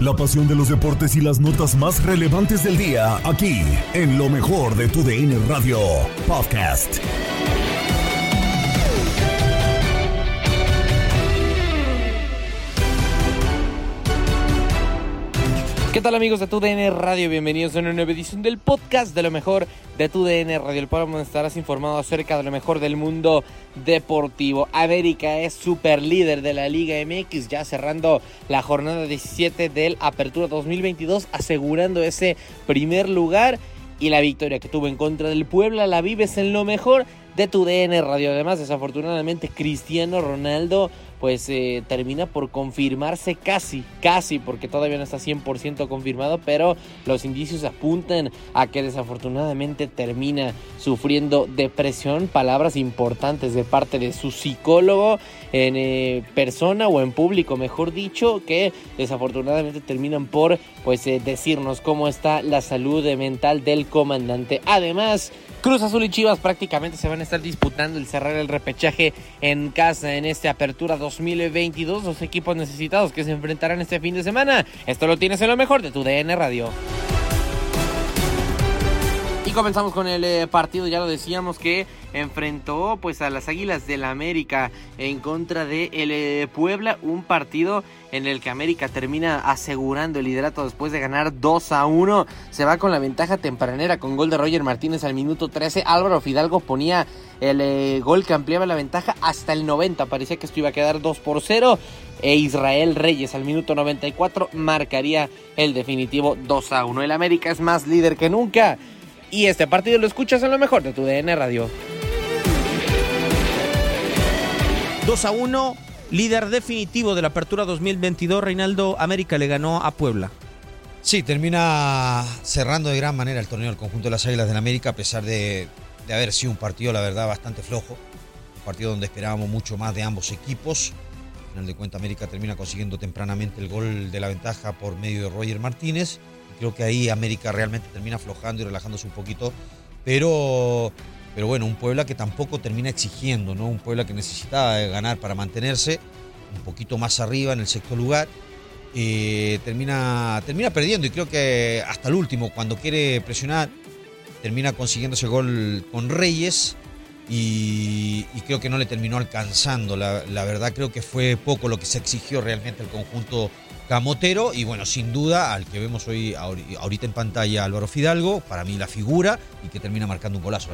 La pasión de los deportes y las notas más relevantes del día, aquí, en lo mejor de tu DN Radio Podcast. ¿Qué tal amigos de TUDN Radio? Bienvenidos a una nueva edición del podcast de lo mejor de TUDN Radio. El programa donde estarás informado acerca de lo mejor del mundo deportivo. América es super líder de la Liga MX, ya cerrando la jornada 17 del Apertura 2022, asegurando ese primer lugar y la victoria que tuvo en contra del Puebla la vives en lo mejor de tu DN Radio. Además, desafortunadamente, Cristiano Ronaldo pues eh, termina por confirmarse casi, casi, porque todavía no está 100% confirmado, pero los indicios apuntan a que desafortunadamente termina sufriendo depresión, palabras importantes de parte de su psicólogo en eh, persona o en público, mejor dicho, que desafortunadamente terminan por pues eh, decirnos cómo está la salud mental del comandante. Además, Cruz Azul y Chivas prácticamente se van a estar disputando el cerrar el repechaje en casa en esta apertura 2022. Los equipos necesitados que se enfrentarán este fin de semana. Esto lo tienes en lo mejor de tu DN Radio. Y comenzamos con el eh, partido, ya lo decíamos que enfrentó pues a las Águilas del América en contra de el eh, Puebla, un partido en el que América termina asegurando el liderato después de ganar 2 a 1. Se va con la ventaja tempranera con gol de Roger Martínez al minuto 13. Álvaro Fidalgo ponía el eh, gol que ampliaba la ventaja hasta el 90. Parecía que esto iba a quedar 2 por 0. E Israel Reyes al minuto 94 marcaría el definitivo 2 a 1. El América es más líder que nunca. Y este partido lo escuchas en lo mejor de tu DN Radio. 2 a 1, líder definitivo de la apertura 2022. Reinaldo América le ganó a Puebla. Sí, termina cerrando de gran manera el torneo del conjunto de las Águilas del América, a pesar de, de haber sido un partido, la verdad, bastante flojo. Un partido donde esperábamos mucho más de ambos equipos. Al final de cuentas, América termina consiguiendo tempranamente el gol de la ventaja por medio de Roger Martínez. Creo que ahí América realmente termina aflojando y relajándose un poquito. Pero, pero bueno, un Puebla que tampoco termina exigiendo, ¿no? Un Puebla que necesita ganar para mantenerse un poquito más arriba en el sexto lugar. Eh, termina, termina perdiendo y creo que hasta el último, cuando quiere presionar, termina consiguiendo ese gol con Reyes y, creo que no le terminó alcanzando. La, verdad creo que fue poco lo que se exigió realmente el conjunto Camotero y bueno, sin duda al que vemos hoy ahorita en pantalla Álvaro Fidalgo, para mí la figura y que termina marcando un golazo.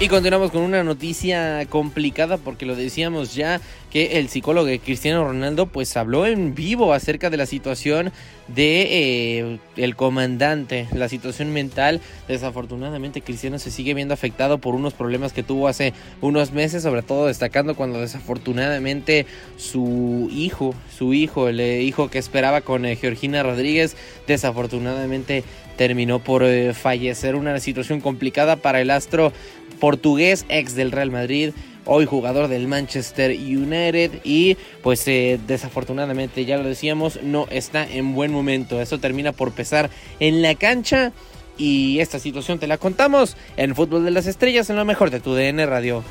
Y continuamos con una noticia complicada porque lo decíamos ya que el psicólogo Cristiano Ronaldo pues habló en vivo acerca de la situación de eh, el comandante, la situación mental. Desafortunadamente Cristiano se sigue viendo afectado por unos problemas que tuvo hace unos meses, sobre todo destacando cuando desafortunadamente su hijo, su hijo, el eh, hijo que esperaba con eh, Georgina Rodríguez, desafortunadamente terminó por fallecer. Una situación complicada para el astro portugués, ex del Real Madrid, hoy jugador del Manchester United y pues eh, desafortunadamente ya lo decíamos no está en buen momento eso termina por pesar en la cancha y esta situación te la contamos en Fútbol de las Estrellas en lo mejor de tu DN Radio.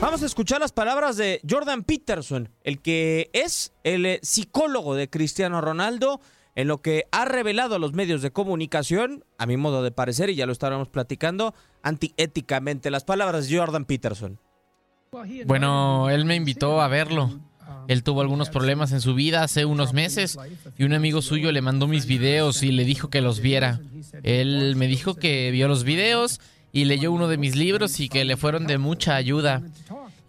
Vamos a escuchar las palabras de Jordan Peterson, el que es el eh, psicólogo de Cristiano Ronaldo, en lo que ha revelado a los medios de comunicación, a mi modo de parecer, y ya lo estábamos platicando, antiéticamente. Las palabras de Jordan Peterson. Bueno, él me invitó a verlo. Él tuvo algunos problemas en su vida hace unos meses y un amigo suyo le mandó mis videos y le dijo que los viera. Él me dijo que vio los videos y leyó uno de mis libros y que le fueron de mucha ayuda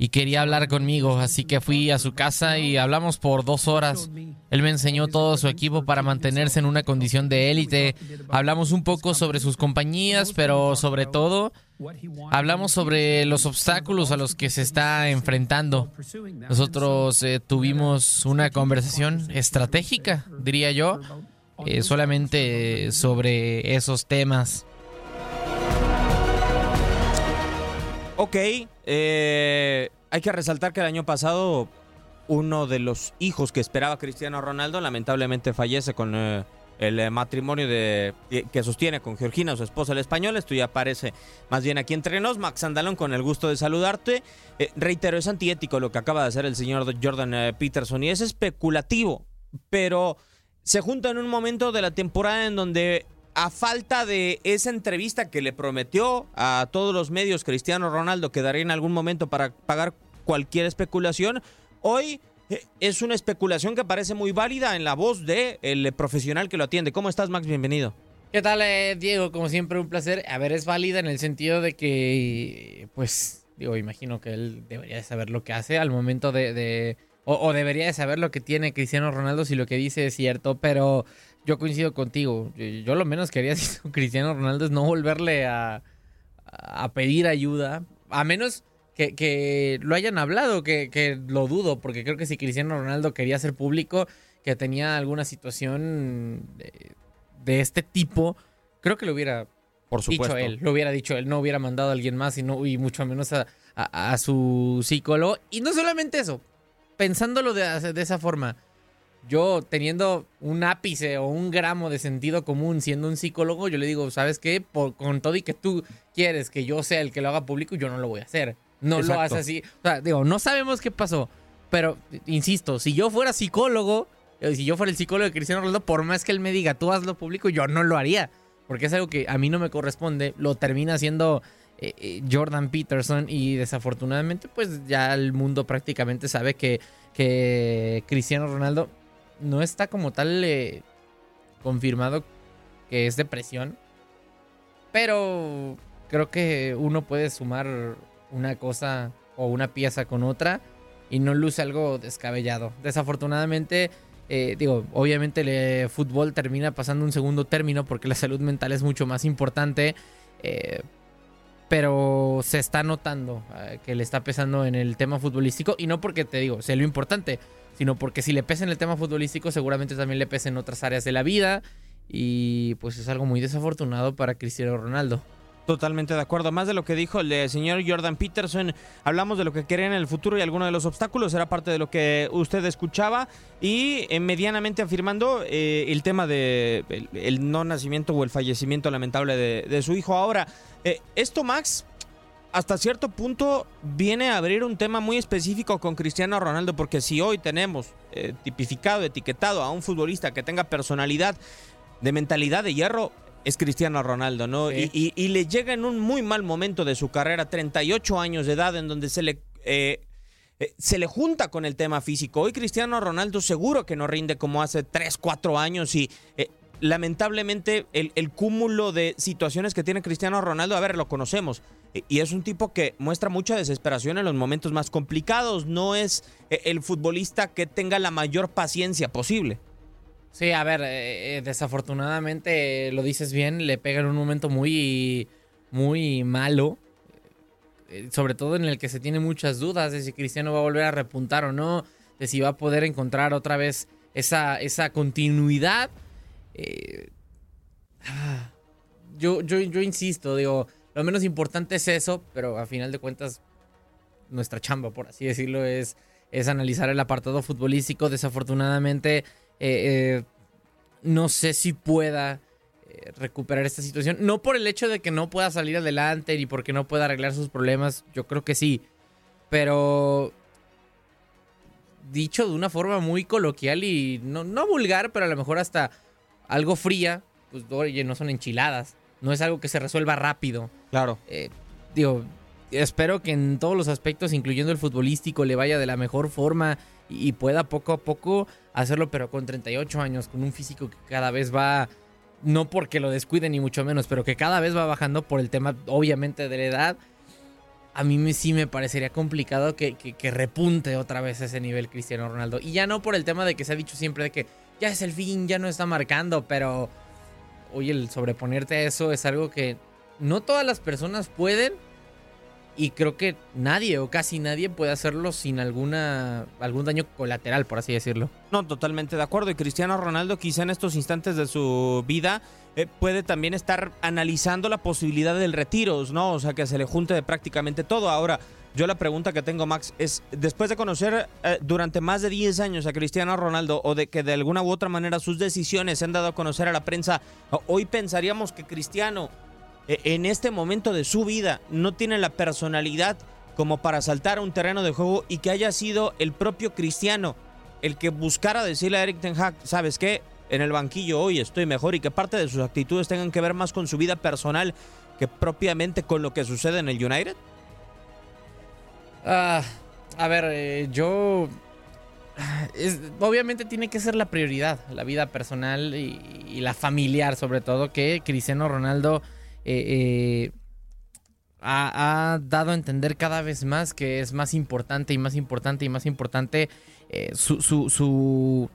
y quería hablar conmigo, así que fui a su casa y hablamos por dos horas. Él me enseñó todo su equipo para mantenerse en una condición de élite. Hablamos un poco sobre sus compañías, pero sobre todo hablamos sobre los obstáculos a los que se está enfrentando. Nosotros eh, tuvimos una conversación estratégica, diría yo, eh, solamente sobre esos temas. Ok, eh, hay que resaltar que el año pasado uno de los hijos que esperaba Cristiano Ronaldo lamentablemente fallece con eh, el eh, matrimonio de, que sostiene con Georgina, su esposa el español. Esto ya aparece más bien aquí entre nos. Max Andalón, con el gusto de saludarte. reitero, es antiético lo que acaba de hacer el señor Jordan Peterson y es especulativo, pero se junta en un momento de la temporada en donde a falta de esa entrevista que le prometió a todos los medios Cristiano Ronaldo que daría en algún momento para pagar cualquier especulación, hoy eh, es una especulación que parece muy válida en la voz de el profesional que lo atiende. ¿Cómo estás, Max? Bienvenido. ¿Qué tal, eh, Diego? Como siempre, un placer. A ver, es válida en el sentido de que, pues, digo, imagino que él debería de saber lo que hace al momento de... o, o debería de saber lo que tiene Cristiano Ronaldo si lo que dice es cierto, pero yo coincido contigo. Yo lo menos que haría si Cristiano Ronaldo es no volverle a, a pedir ayuda. A menos que, que lo hayan hablado, que, que, lo dudo, porque creo que si Cristiano Ronaldo quería ser público, que tenía alguna situación de, de este tipo, creo que lo hubiera Por dicho él. Lo hubiera dicho él, no hubiera mandado a alguien más y, no, y mucho menos a, a, a su psicólogo. Y no solamente eso, pensándolo de, de esa forma yo teniendo un ápice o un gramo de sentido común siendo un psicólogo, yo le digo, ¿sabes qué? Por, con todo y que tú quieres que yo sea el que lo haga público, yo no lo voy a hacer. No lo haces así. O sea, digo, no sabemos qué pasó. Pero, insisto, si yo fuera psicólogo, eh, si yo fuera el psicólogo de Cristiano Ronaldo, por más que él me diga, tú hazlo público, yo no lo haría. Porque es algo que a mí no me corresponde. Lo termina haciendo eh, eh, Jordan Peterson y desafortunadamente, pues ya el mundo prácticamente sabe que, que Cristiano Ronaldo no está como tal eh, confirmado que es depresión. Pero creo que uno puede sumar una cosa o una pieza con otra y no luce algo descabellado. Desafortunadamente, eh, digo, obviamente el fútbol termina pasando un segundo término porque la salud mental es mucho más importante. Eh, pero se está notando que le está pesando en el tema futbolístico y no porque te digo, sea lo importante sino porque si le pesa en el tema futbolístico, seguramente también le pesa en otras áreas de la vida. Y pues es algo muy desafortunado para Cristiano Ronaldo. Totalmente de acuerdo. Más de lo que dijo el señor Jordan Peterson, hablamos de lo que quería en el futuro y algunos de los obstáculos, era parte de lo que usted escuchaba y eh, medianamente afirmando eh, el tema de el, no nacimiento o el fallecimiento lamentable de, su hijo. Ahora, eh, esto Max hasta cierto punto viene a abrir un tema muy específico con Cristiano Ronaldo, porque si hoy tenemos eh, tipificado, etiquetado a un futbolista que tenga personalidad de mentalidad de hierro, es Cristiano Ronaldo, ¿no? Y, le llega en un muy mal momento de su carrera, 38 años de edad, en donde se le... Eh, se le junta con el tema físico. Hoy Cristiano Ronaldo seguro que no rinde como hace 3, 4 años y lamentablemente el, el, cúmulo de situaciones que tiene Cristiano Ronaldo, a ver, lo conocemos. Y es un tipo que muestra mucha desesperación en los momentos más complicados. No es eh, el futbolista que tenga la mayor paciencia posible. Sí, a ver, eh, eh, desafortunadamente lo dices bien, le pega en un momento muy, muy malo. Sobre todo en el que se tiene muchas dudas de si Cristiano va a volver a repuntar o no, de si va a poder encontrar otra vez esa, esa continuidad Yo, yo, yo insisto, digo, lo menos importante es eso, pero a final de cuentas, nuestra chamba, por así decirlo, es, es analizar el apartado futbolístico. Desafortunadamente, eh, eh, no sé si pueda eh, recuperar esta situación. No por el hecho de que no pueda salir adelante ni porque no pueda arreglar sus problemas, yo creo que sí. Pero dicho de una forma muy coloquial y no, no vulgar, pero a lo mejor hasta algo fría, pues oye, no son enchiladas. No es algo que se resuelva rápido. Claro. Eh, digo, espero que en todos los aspectos, incluyendo el futbolístico, le vaya de la mejor forma y, pueda poco a poco hacerlo, pero con 38 años, con un físico que cada vez va, no porque lo descuide ni mucho menos, pero que cada vez va bajando por el tema, obviamente, de la edad. A mí me, sí me parecería complicado que, que, que repunte otra vez ese nivel Cristiano Ronaldo. Y ya no por el tema de que se ha dicho siempre de que ya es el fin, ya no está marcando, pero oye, el sobreponerte a eso es algo que no todas las personas pueden y creo que nadie o casi nadie puede hacerlo sin alguna algún daño colateral, por así decirlo. No, totalmente de acuerdo. Y Cristiano Ronaldo quizá en estos instantes de su vida eh, puede también estar analizando la posibilidad del retiro, ¿no? O sea, que se le junte de prácticamente todo. Ahora, yo la pregunta que tengo, Max, es, después de conocer eh, durante más de 10 años a Cristiano Ronaldo o de que de alguna u otra manera sus decisiones se han dado a conocer a la prensa, hoy pensaríamos que Cristiano eh, en este momento de su vida no tiene la personalidad como para saltar a un terreno de juego y que haya sido el propio Cristiano el que buscara decirle a Eric Ten Hag, ¿sabes qué? En el banquillo hoy estoy mejor y que parte de sus actitudes tengan que ver más con su vida personal que propiamente con lo que sucede en el United. Ah, a ver, eh, yo. obviamente tiene que ser la prioridad, la vida personal y, la familiar, sobre todo, que Cristiano Ronaldo eh, eh, ha, dado a entender cada vez más que es más importante y más importante y más importante su, su, su,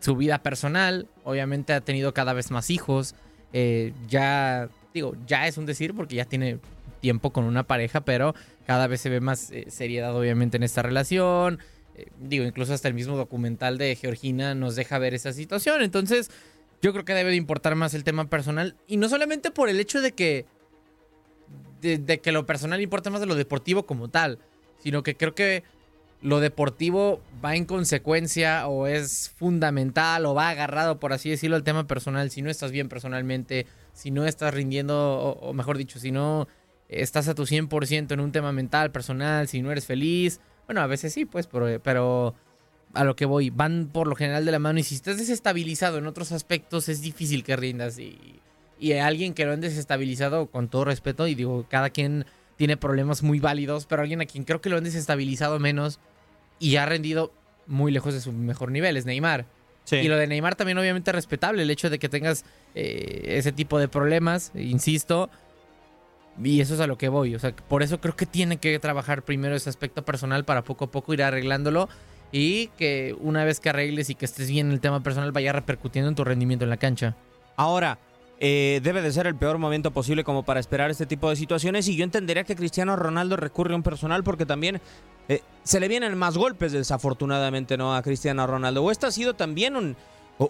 su vida personal. Obviamente ha tenido cada vez más hijos. ya, digo, ya es un decir porque ya tiene tiempo con una pareja, pero cada vez se ve más eh, seriedad obviamente en esta relación. Eh, digo, incluso hasta el mismo documental de Georgina nos deja ver esa situación. Entonces, yo creo que debe de importar más el tema personal. Y no solamente por el hecho de que. De, que lo personal importa más de lo deportivo como tal. Sino que creo que lo deportivo va en consecuencia o es fundamental o va agarrado, por así decirlo, al tema personal. Si no estás bien personalmente, si no estás rindiendo, o mejor dicho, si no estás a tu 100% en un tema mental, personal, si no eres feliz. Bueno, a veces sí, pues, pero, pero a lo que voy, van por lo general de la mano y si estás desestabilizado en otros aspectos es difícil que rindas y, y alguien que lo han desestabilizado, con todo respeto, y digo, cada quien tiene problemas muy válidos, pero alguien a quien creo que lo han desestabilizado menos y ha rendido muy lejos de su mejor nivel es Neymar. Y lo de Neymar también obviamente es respetable, el hecho de que tengas eh, ese tipo de problemas, insisto, y eso es a lo que voy. O sea, por eso creo que tiene que trabajar primero ese aspecto personal para poco a poco ir arreglándolo. Y que una vez que arregles y que estés bien en el tema personal, vaya repercutiendo en tu rendimiento en la cancha. Ahora, eh, debe de ser el peor momento posible como para esperar este tipo de situaciones y yo entendería que Cristiano Ronaldo recurre a un personal porque también eh, se le vienen más golpes desafortunadamente no a Cristiano Ronaldo. O esta ha sido también un,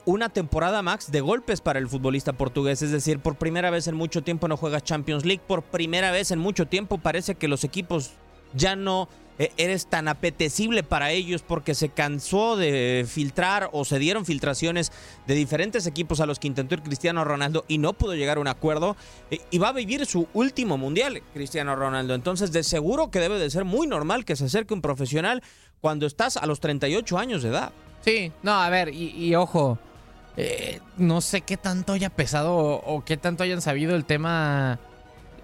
una temporada max de golpes para el futbolista portugués, es decir, por primera vez en mucho tiempo no juega Champions League, por primera vez en mucho tiempo parece que los equipos ya no eh, eres tan apetecible para ellos porque se cansó de filtrar o se dieron filtraciones de diferentes equipos a los que intentó ir Cristiano Ronaldo y no pudo llegar a un acuerdo eh, y va a vivir su último mundial Cristiano Ronaldo. Entonces de seguro que debe de ser muy normal que se acerque un profesional cuando estás a los 38 años de edad. Sí, no, a ver, y, y ojo, eh, no sé qué tanto haya pesado o, o qué tanto hayan sabido el tema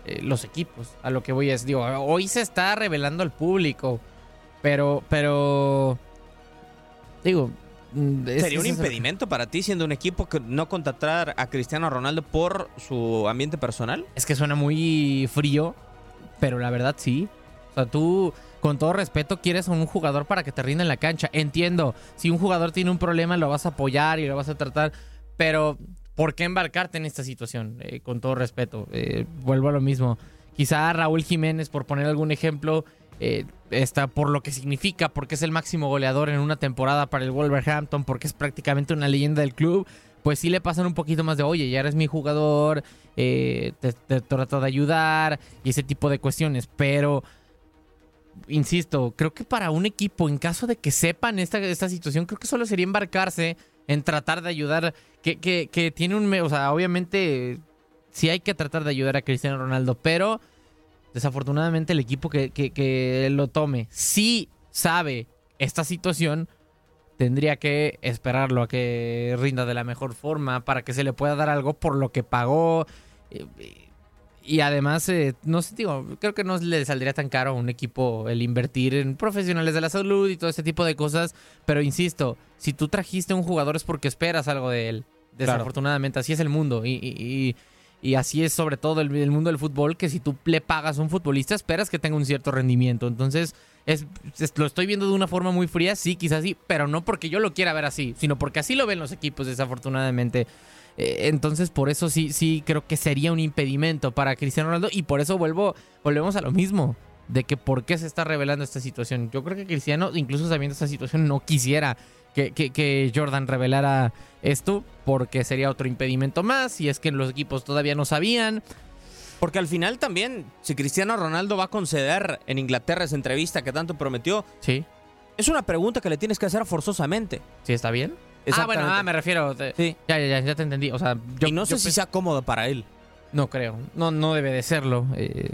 eh, los equipos. A lo que voy es, digo, hoy se está revelando al público, pero, pero, digo, mm, es- ¿Sería un impedimento para ti siendo un equipo que no contratar a Cristiano Ronaldo por su ambiente personal? Es que suena muy frío, pero la verdad sí. O sea, tú, con todo respeto, quieres a un jugador para que te rinda en la cancha. Entiendo, si un jugador tiene un problema, lo vas a apoyar y lo vas a tratar, pero ¿por qué embarcarte en esta situación? Eh, con todo respeto, eh, vuelvo a lo mismo. Quizá Raúl Jiménez, por poner algún ejemplo, eh, está por lo que significa, porque es el máximo goleador en una temporada para el Wolverhampton, porque es prácticamente una leyenda del club. pues sí le pasan un poquito más de, oye, ya eres mi jugador, te, te trato de ayudar y ese tipo de cuestiones. Pero, insisto, creo que para un equipo, en caso de que sepan esta, esta situación, creo que solo sería embarcarse en tratar de ayudar, que, que, tiene un... O sea, obviamente sí hay que tratar de ayudar a Cristiano Ronaldo, pero desafortunadamente el equipo que, que, que lo tome, sí sabe esta situación, tendría que esperarlo a que rinda de la mejor forma para que se le pueda dar algo por lo que pagó. Y además, eh, no sé, digo, creo que no le saldría tan caro a un equipo el invertir en profesionales de la salud y todo ese tipo de cosas. Pero insisto, si tú trajiste a un jugador es porque esperas algo de él. Desafortunadamente, así es el mundo. Y, y, y así es sobre todo el, el, mundo del fútbol, que si tú le pagas a un futbolista, esperas que tenga un cierto rendimiento. Entonces, es, es, lo estoy viendo de una forma muy fría, sí, quizás sí, pero no porque yo lo quiera ver así, sino porque así lo ven los equipos, desafortunadamente. Eh, entonces, por eso sí, sí creo que sería un impedimento para Cristiano Ronaldo. Y por eso vuelvo, volvemos a lo mismo. De que por qué se está revelando esta situación. Yo creo que Cristiano, incluso sabiendo esta situación, no quisiera que, que, que, Jordan revelara esto. Porque sería otro impedimento más. Y es que los equipos todavía no sabían. Porque al final también, si Cristiano Ronaldo va a conceder en Inglaterra esa entrevista que tanto prometió. Sí. Es una pregunta que le tienes que hacer forzosamente. ¿Sí está bien? Ah, bueno, ah, me refiero. Sí. Ya, ya, ya, ya te entendí. O sea, yo, y no sé si sea cómodo para él. No creo. No, no debe de serlo. Eh,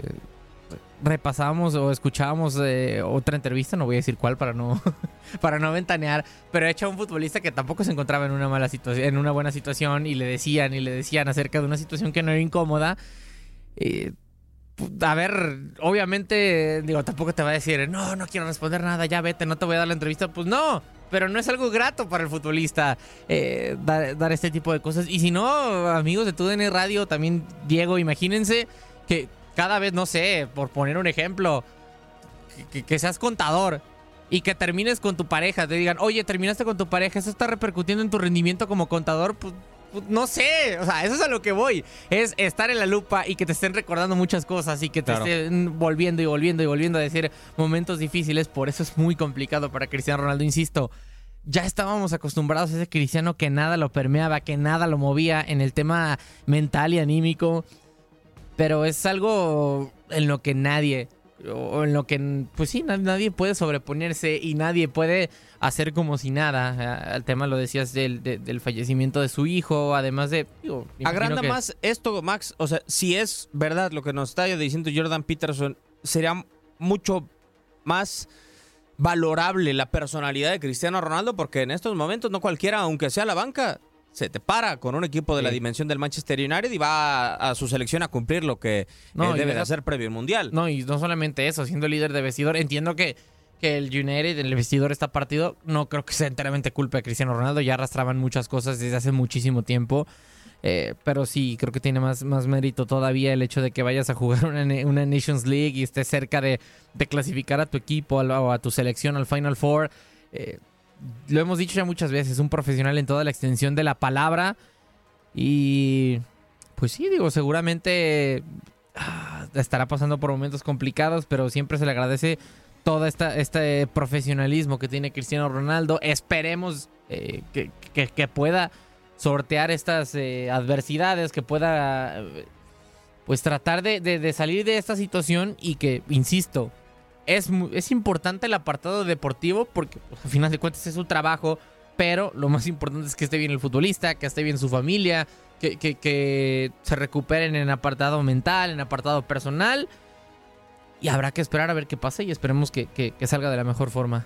repasábamos o escuchábamos eh, otra entrevista, no voy a decir cuál para no, para no ventanear, pero hecho a un futbolista que tampoco se encontraba en una mala situación, en una buena situación, y le decían, y le decían acerca de una situación que no era incómoda. Eh, a ver, obviamente, digo, tampoco te va a decir, no, no quiero responder nada, ya vete, no te voy a dar la entrevista. Pues no, pero no es algo grato para el futbolista eh, dar, dar, este tipo de cosas. Y si no, amigos de TUDN Radio, también Diego, imagínense que cada vez, no sé, por poner un ejemplo, que, que seas contador y que termines con tu pareja, te digan, oye, terminaste con tu pareja, eso está repercutiendo en tu rendimiento como contador, pues no sé, o sea, eso es a lo que voy. Es estar en la lupa y que te estén recordando muchas cosas y que te claro. estén volviendo y volviendo y volviendo a decir momentos difíciles. Por eso es muy complicado para Cristiano Ronaldo, insisto. Ya estábamos acostumbrados a ese cristiano que nada lo permeaba, que nada lo movía en el tema mental y anímico. Pero es algo en lo que nadie, o en lo que, pues sí, nadie puede sobreponerse y nadie puede hacer como si nada. El tema lo decías del, del fallecimiento de su hijo, además de... Digo, Agranda que... más esto, Max. O sea, si es verdad lo que nos está diciendo Jordan Peterson, sería mucho más valorable la personalidad de Cristiano Ronaldo porque en estos momentos no cualquiera, aunque sea la banca, se te para con un equipo de sí. la dimensión del Manchester United y va a, a, su selección a cumplir lo que no, debe de hacer previo al Mundial. No, y no solamente eso, siendo líder de vestidor, entiendo que que el United, el vestidor está partido, no creo que sea enteramente culpa de Cristiano Ronaldo, ya arrastraban muchas cosas desde hace muchísimo tiempo. Eh, pero sí, creo que tiene más, más mérito todavía el hecho de que vayas a jugar una, una Nations League y estés cerca de, de, clasificar a tu equipo o a tu selección al Final Four. Eh, lo hemos dicho ya muchas veces, un profesional en toda la extensión de la palabra. Y pues sí, digo, seguramente ah, estará pasando por momentos complicados, pero siempre se le agradece todo este profesionalismo que tiene Cristiano Ronaldo. Esperemos eh, que, que, pueda sortear estas eh, adversidades, que pueda pues tratar de, de, salir de esta situación y que, insisto, es, es importante el apartado deportivo porque pues, al final de cuentas es su trabajo, pero lo más importante es que esté bien el futbolista, que esté bien su familia, que, que, se recuperen en apartado mental, en apartado personal y habrá que esperar a ver qué pasa y esperemos que, que salga de la mejor forma.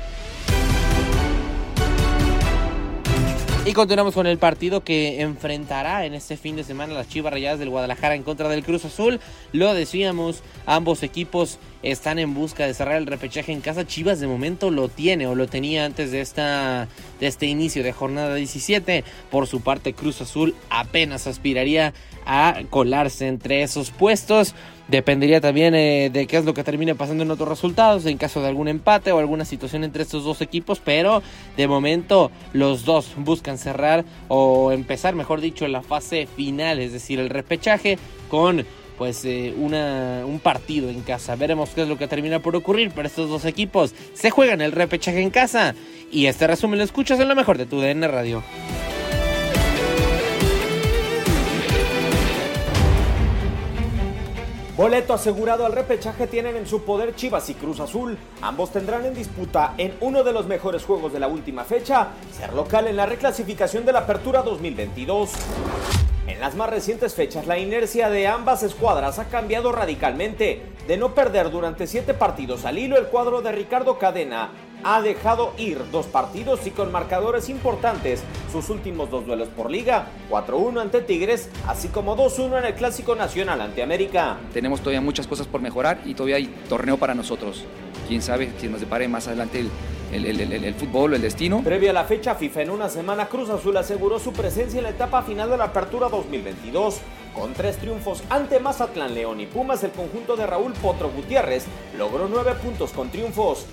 Y continuamos con el partido que enfrentará en este fin de semana las Chivas Rayadas del Guadalajara en contra del Cruz Azul. Lo decíamos, ambos equipos están en busca de cerrar el repechaje en casa. Chivas de momento lo tiene o lo tenía antes de, esta, de este inicio de jornada 17. Por su parte, Cruz Azul apenas aspiraría a colarse entre esos puestos. Dependería también eh, de qué es lo que termine pasando en otros resultados, en caso de algún empate o alguna situación entre estos dos equipos, pero de momento los dos buscan cerrar o empezar, mejor dicho, la fase final, es decir, el repechaje con pues eh, un partido en casa. Veremos qué es lo que termina por ocurrir para estos dos equipos. Se juegan el repechaje en casa y este resumen lo escuchas en lo mejor de tu DN Radio. Boleto asegurado al repechaje tienen en su poder Chivas y Cruz Azul. Ambos tendrán en disputa en uno de los mejores juegos de la última fecha, ser local en la reclasificación de la Apertura 2022. En las más recientes fechas, la inercia de ambas escuadras ha cambiado radicalmente. De no perder durante siete partidos al hilo, el cuadro de Ricardo Cadena ha dejado ir dos partidos y con marcadores importantes sus últimos dos duelos por liga, 4-1 ante Tigres, así como 2-1 en el Clásico Nacional ante América. Tenemos todavía muchas cosas por mejorar y todavía hay torneo para nosotros. Quién sabe si nos depare más adelante el, el, el, el, fútbol, el destino. Previo a la fecha FIFA, en una semana Cruz Azul aseguró su presencia en la etapa final de la Apertura 2022. Con tres triunfos ante Mazatlán, León y Pumas, el conjunto de Raúl Potro Gutiérrez logró nueve puntos con triunfos.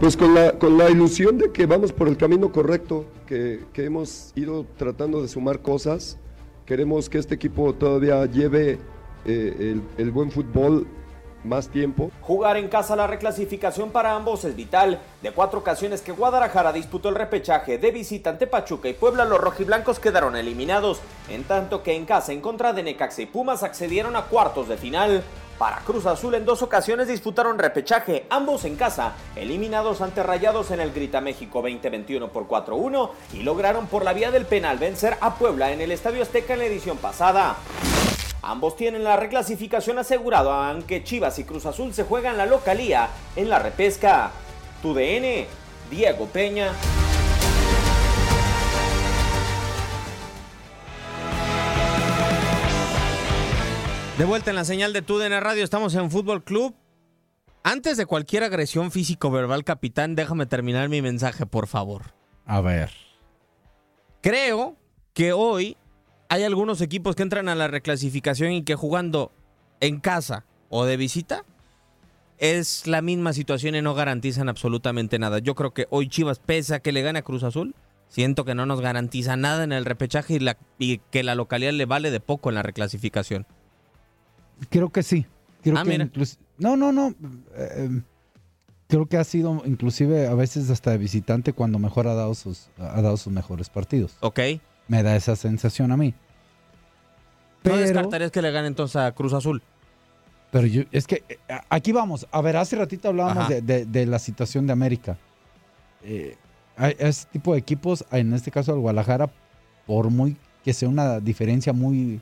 Pues con la, con la ilusión de que vamos por el camino correcto, que, que hemos ido tratando de sumar cosas, queremos que este equipo todavía lleve eh, el, el buen fútbol más tiempo. Jugar en casa la reclasificación para ambos es vital. De cuatro ocasiones que Guadalajara disputó el repechaje de visita ante Pachuca y Puebla, los rojiblancos quedaron eliminados, en tanto que en casa en contra de Necaxa y Pumas accedieron a cuartos de final. Para Cruz Azul en dos ocasiones disputaron repechaje, ambos en casa, eliminados ante Rayados en el Grita México 2021 por 4-1 y lograron por la vía del penal vencer a Puebla en el Estadio Azteca en la edición pasada. Ambos tienen la reclasificación asegurada, aunque Chivas y Cruz Azul se juegan la localía en la repesca. Tu DN, Diego Peña. De vuelta en la señal de TUDN Radio, estamos en Fútbol Club. Antes de cualquier agresión físico-verbal, capitán, déjame terminar mi mensaje, por favor. A ver. Creo que hoy hay algunos equipos que entran a la reclasificación y que jugando en casa o de visita es la misma situación y no garantizan absolutamente nada. Yo creo que hoy Chivas, pese a que le gane a Cruz Azul, siento que no nos garantiza nada en el repechaje y, la, y que la localidad le vale de poco en la reclasificación. Creo que sí. Creo Ah, que mira. inclus- No, no, no. eh, creo que ha sido inclusive a veces hasta de visitante cuando mejor ha dado sus, ha dado sus mejores partidos. Ok. Me da esa sensación a mí. No Pero, descartarías que le gane entonces a Cruz Azul. pero yo, es que eh, aquí vamos. A ver, hace ratito hablábamos de, de- de la situación de América. Eh, ese tipo de equipos, en este caso el Guadalajara, por muy que sea una diferencia muy,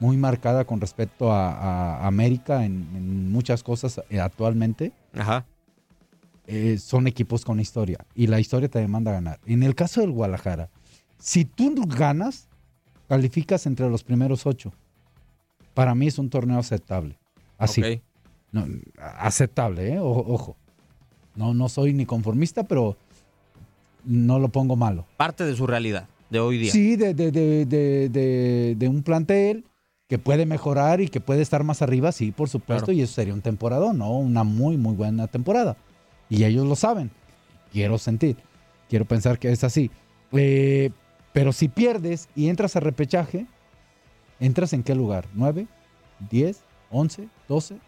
muy marcada con respecto a, a América en, en muchas cosas eh, actualmente, Ajá. eh, son equipos con historia. Y la historia te demanda ganar. En el caso del Guadalajara, si tú ganas, calificas entre los primeros ocho. Para mí es un torneo aceptable. Así. No, aceptable, ¿eh? O- ojo. No, no soy ni conformista, pero no lo pongo malo. Parte de su realidad de hoy día. Sí, de, de, de, de, un plantel que puede mejorar y que puede estar más arriba, sí, por supuesto, Claro. y eso sería un temporadón, ¿no? Una muy, muy buena temporada. Y ellos lo saben. Quiero sentir, quiero pensar que es así. Eh, pero si pierdes y entras a repechaje, ¿entras en qué lugar? ¿9? ¿10? ¿11? ¿12?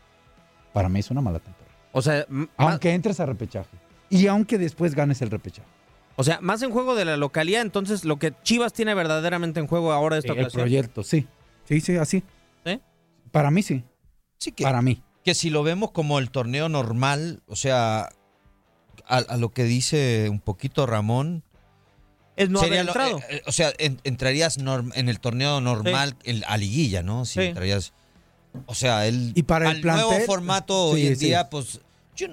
Para mí es una mala temporada. O sea, Aunque entres a repechaje. Y aunque después ganes el repechaje. O sea, más en juego de la localidad, entonces lo que Chivas tiene verdaderamente en juego ahora esta el ocasión. proyecto, sí. Sí, sí, así. ¿Sí? Para mí sí. Sí, que, Para mí. que si lo vemos como el torneo normal, o sea, a, a lo que dice un poquito Ramón. Es no haber sería lo- entrado. eh, eh, o sea, en- entrarías norm- en el torneo normal en- a liguilla, ¿no? Si Sí. entrarías. O sea, el, Y para el al nuevo formato hoy en sí. día, pues. Yo,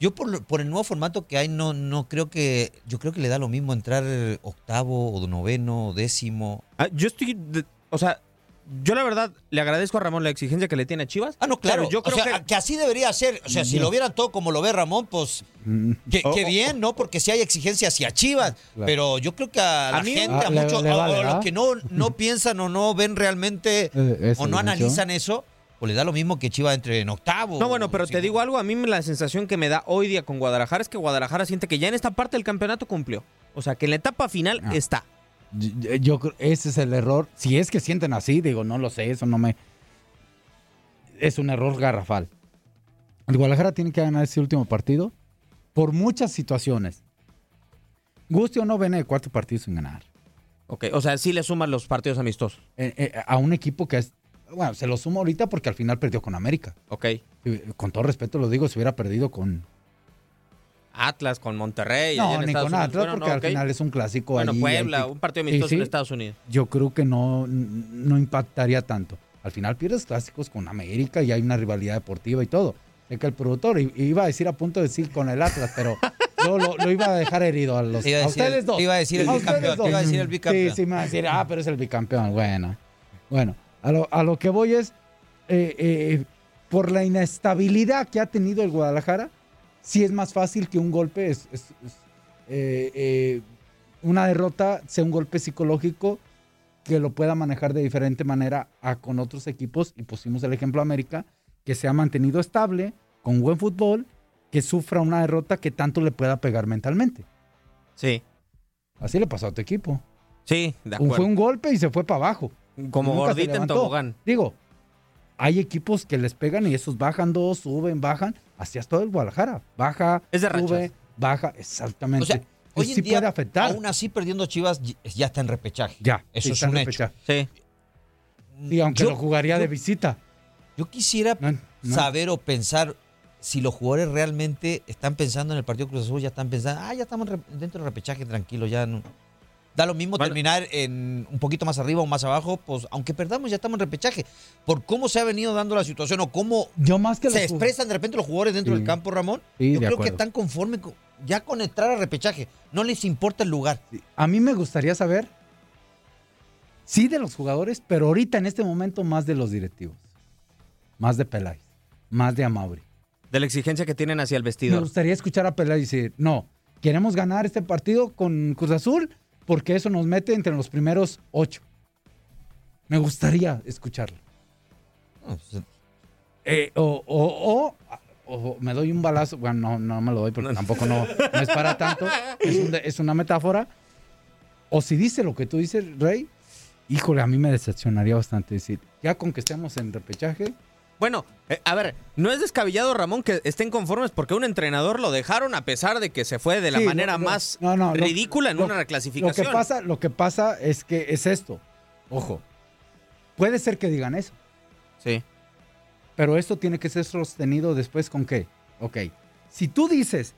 yo por, por el nuevo formato que hay, no, no creo que. Yo creo que le da lo mismo entrar octavo o noveno o décimo. Ah, yo estoy, de- o sea, Yo la verdad le agradezco a Ramón la exigencia que le tiene a Chivas. Ah, no, claro. pero yo creo o sea, que que... así debería ser. O sea, si lo vieran todo como lo ve Ramón, pues qué, Oh, qué oh. bien, ¿no? Porque sí hay exigencia hacia Chivas. Claro. Pero yo creo que a la A mí- gente, a Ah, le- muchos, le a- vale, a los que no, no piensan o no ven realmente Eh, o no analizan eso, pues les da lo mismo que Chivas entre en octavo. No, bueno, pero Sí. te digo algo, a mí la sensación que me da hoy día con Guadalajara es que Guadalajara siente que ya en esta parte del campeonato cumplió. O sea, que en la etapa final Ah. está. Yo, creo ese es el error. Si es que sienten así, digo, no lo sé, eso no me. Es un error garrafal. El Guadalajara tiene que ganar ese último partido por muchas situaciones. Guste o no, viene de cuatro partidos sin ganar. Ok, o sea, sí le suman los partidos amistosos. Eh, eh, a un equipo que es. Bueno, se lo sumo ahorita porque al final perdió con América. Ok. Eh, Con todo respeto lo digo, si hubiera perdido con. Atlas con Monterrey. No, ni con. Atlas, Bueno, porque no, al final es un clásico. Bueno, Puebla, ahí- un partido amistoso sí. en Estados Unidos. yo creo que no, no impactaría tanto. Al final pierdes clásicos con América y hay una rivalidad deportiva y todo. Sé que el productor iba a decir a punto de decir con el Atlas, pero yo lo, lo iba a dejar herido a los iba a ustedes dos. iba a decir el bicampeón, ustedes te iba a dos. decir el bicampeón. Sí, sí, me va a decir, ah, pero es el bicampeón. Bueno, bueno, a lo, a lo que voy es, eh, eh, por la inestabilidad que ha tenido el Guadalajara, sí es más fácil que un golpe, es, es- es, eh, eh, una derrota sea un golpe psicológico que lo pueda manejar de diferente manera a con otros equipos, y pusimos el ejemplo América, que se ha mantenido estable, con buen fútbol, que sufra una derrota que tanto le pueda pegar mentalmente. Sí. Así le pasó a tu equipo. Sí, de acuerdo. Fue un golpe y se fue para abajo. Como Nunca gordita en tobogán. Digo, hay equipos que les pegan y esos bajan dos, suben, bajan. Así es todo el Guadalajara. Baja, Es de sube, baja. Exactamente. O sea, hoy en sí día, puede afectar. aún así perdiendo Chivas, ya está en repechaje. Ya, Eso sí, es un hecho. Sí. Y aunque Yo- lo jugaría de visita. Yo quisiera No, no. saber o pensar si los jugadores realmente están pensando en el partido Cruz Azul, ya están pensando, ah, ya estamos dentro del repechaje, tranquilo, ya no. Da lo mismo Bueno. terminar en un poquito más arriba o más abajo, pues aunque perdamos ya estamos en repechaje. Por cómo se ha venido dando la situación o cómo Yo más que se expresan de repente los jugadores dentro Sí. del campo, Ramón, Sí, yo creo que están conformes con- ya con entrar a repechaje. No les importa el lugar. A mí me gustaría saber, sí de los jugadores, pero ahorita en este momento más de los directivos. Más de Peláez, más de Amauri. De la exigencia que tienen hacia el Me vestidor. gustaría escuchar a Peláez decir, no, queremos ganar este partido con Cruz Azul porque eso nos mete entre los primeros ocho. Me gustaría escucharlo. No, pues, Eh, o, o- o- o me doy un balazo. Bueno, no, no me lo doy porque tampoco no, no es para tanto. Es, un es una metáfora. O si dice lo que tú dices, Rey, híjole, a mí me decepcionaría bastante decir, ya con que estemos en repechaje, Bueno, eh, a ver, no es descabellado, Ramón, que estén conformes porque un entrenador lo dejaron a pesar de que se fue de la Sí, manera lo- lo- más no, no, lo- ridícula en lo- una Lo reclasificación. que pasa, lo que pasa es que es esto. Ojo, puede ser que digan eso, Sí. pero esto tiene que ser sostenido después con qué. Ok, si tú dices,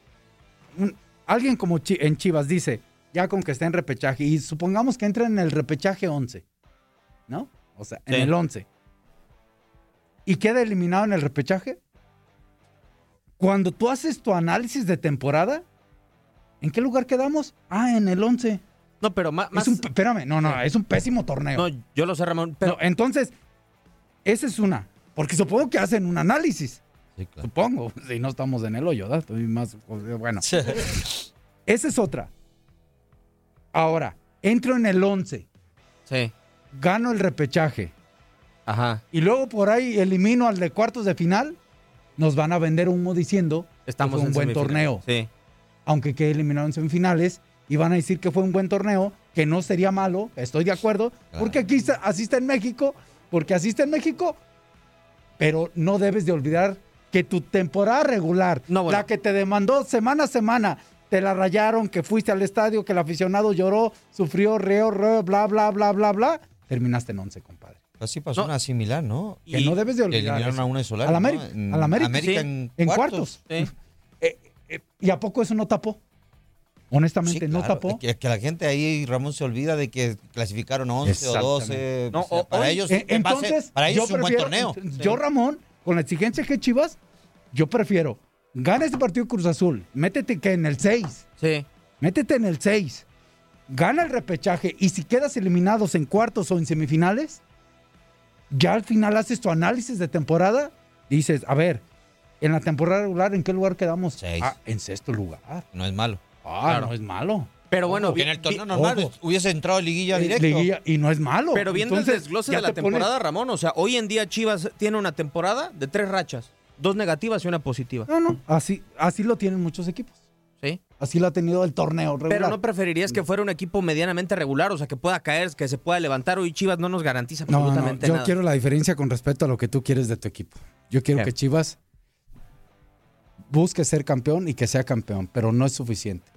un- alguien como en Chivas dice, ya con que esté en repechaje, y supongamos que entra en el repechaje 11, ¿no? O sea, en el 11. Y queda eliminado en el repechaje. Cuando tú haces tu análisis de temporada, ¿en qué lugar quedamos? Ah, en el 11. No, pero más. Es un, espérame, no, no, es un pésimo torneo. No, yo lo sé, Ramón, pero No, entonces, esa es una. Porque supongo que hacen un análisis. Supongo. Si no estamos en el hoyo, ¿verdad? Estoy más. Bueno. Esa es otra. Ahora, entro en el 11. Sí. Gano el repechaje. Ajá. Y luego por ahí elimino al de cuartos de final. Nos van a vender humo diciendo Estamos que fue un en buen torneo. Sí. Aunque quede eliminado en semifinales. Y van a decir que fue un buen torneo, que no sería malo. Estoy de acuerdo. Porque aquí está en México. Porque así está en México. Pero no debes de olvidar que tu temporada regular, No, bueno. la que te demandó semana a semana, te la rayaron, que fuiste al estadio, que el aficionado lloró, sufrió, reó, reó, bla, bla, bla, bla, bla. Terminaste en 11, Así pasó No. una similar, ¿no? Que no debes de olvidar. eliminaron a una de Solari, Al ¿no? América. Al América. América Sí. en en cuartos. cuartos. Sí. Eh, eh, ¿Y a poco eso no tapó? Honestamente, Sí, no claro, tapó. Que, que la gente ahí, Ramón, se olvida de que clasificaron 11 o 12. No, o sea, o- para hoy- ellos, Eh, en base- entonces, para ellos yo es un buen prefiero- torneo. Yo, Ramón, con la exigencia que Chivas, yo prefiero gana este partido Cruz Azul, métete que en el 6, Sí. métete en el 6, gana el repechaje y si quedas eliminados en cuartos o en semifinales, ya al final haces tu análisis de temporada, dices, a ver, en la temporada regular, ¿en qué lugar quedamos? Ah, en sexto lugar. No es malo. Ah, Claro. no es malo. Pero bueno, Porque en el torneo normal ojo. hubiese entrado en liguilla Eh, directo. liguilla, y no es malo. Pero viendo el Entonces, desglose ya de la te pones- temporada, Ramón, o sea, hoy en día Chivas tiene una temporada de tres rachas, dos negativas y una positiva. No, no, así, así lo tienen muchos equipos. Sí. Así lo ha tenido el torneo regular. Pero no preferirías que fuera un equipo medianamente regular, o sea, que pueda caer, que se pueda levantar. Hoy Chivas no nos garantiza No, no, absolutamente yo nada. quiero la diferencia con respecto a lo que tú quieres de tu equipo. Yo quiero ¿Qué? que Chivas busque ser campeón y que sea campeón, pero no es suficiente.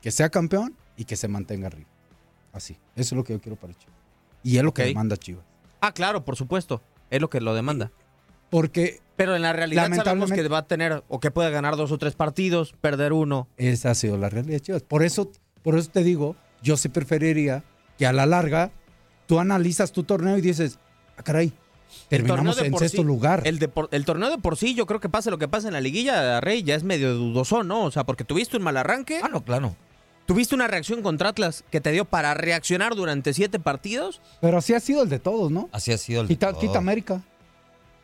Que sea campeón y que se mantenga arriba. Así. Eso es lo que yo quiero para Chivas. Y es lo que demanda Chivas. Ah, claro, por supuesto. Es lo que lo demanda. Porque Pero en la realidad sabemos que va a tener o que puede ganar dos o tres partidos, perder uno. esa ha sido la realidad de Chivas. Por eso, por eso te digo, yo sí preferiría que a la larga tú analizas tu torneo y dices, ah, caray, terminamos de en sexto sí- lugar. El, de por- el torneo de por sí, yo creo que pase lo que pase en la liguilla, Rey, ya es medio dudoso, ¿no? O sea, porque tuviste un mal arranque. Ah, no, claro. Tuviste una reacción contra Atlas que te dio para reaccionar durante siete partidos. Pero así ha sido el de todos, ¿no? Así ha sido el de Quita, todo. quita América.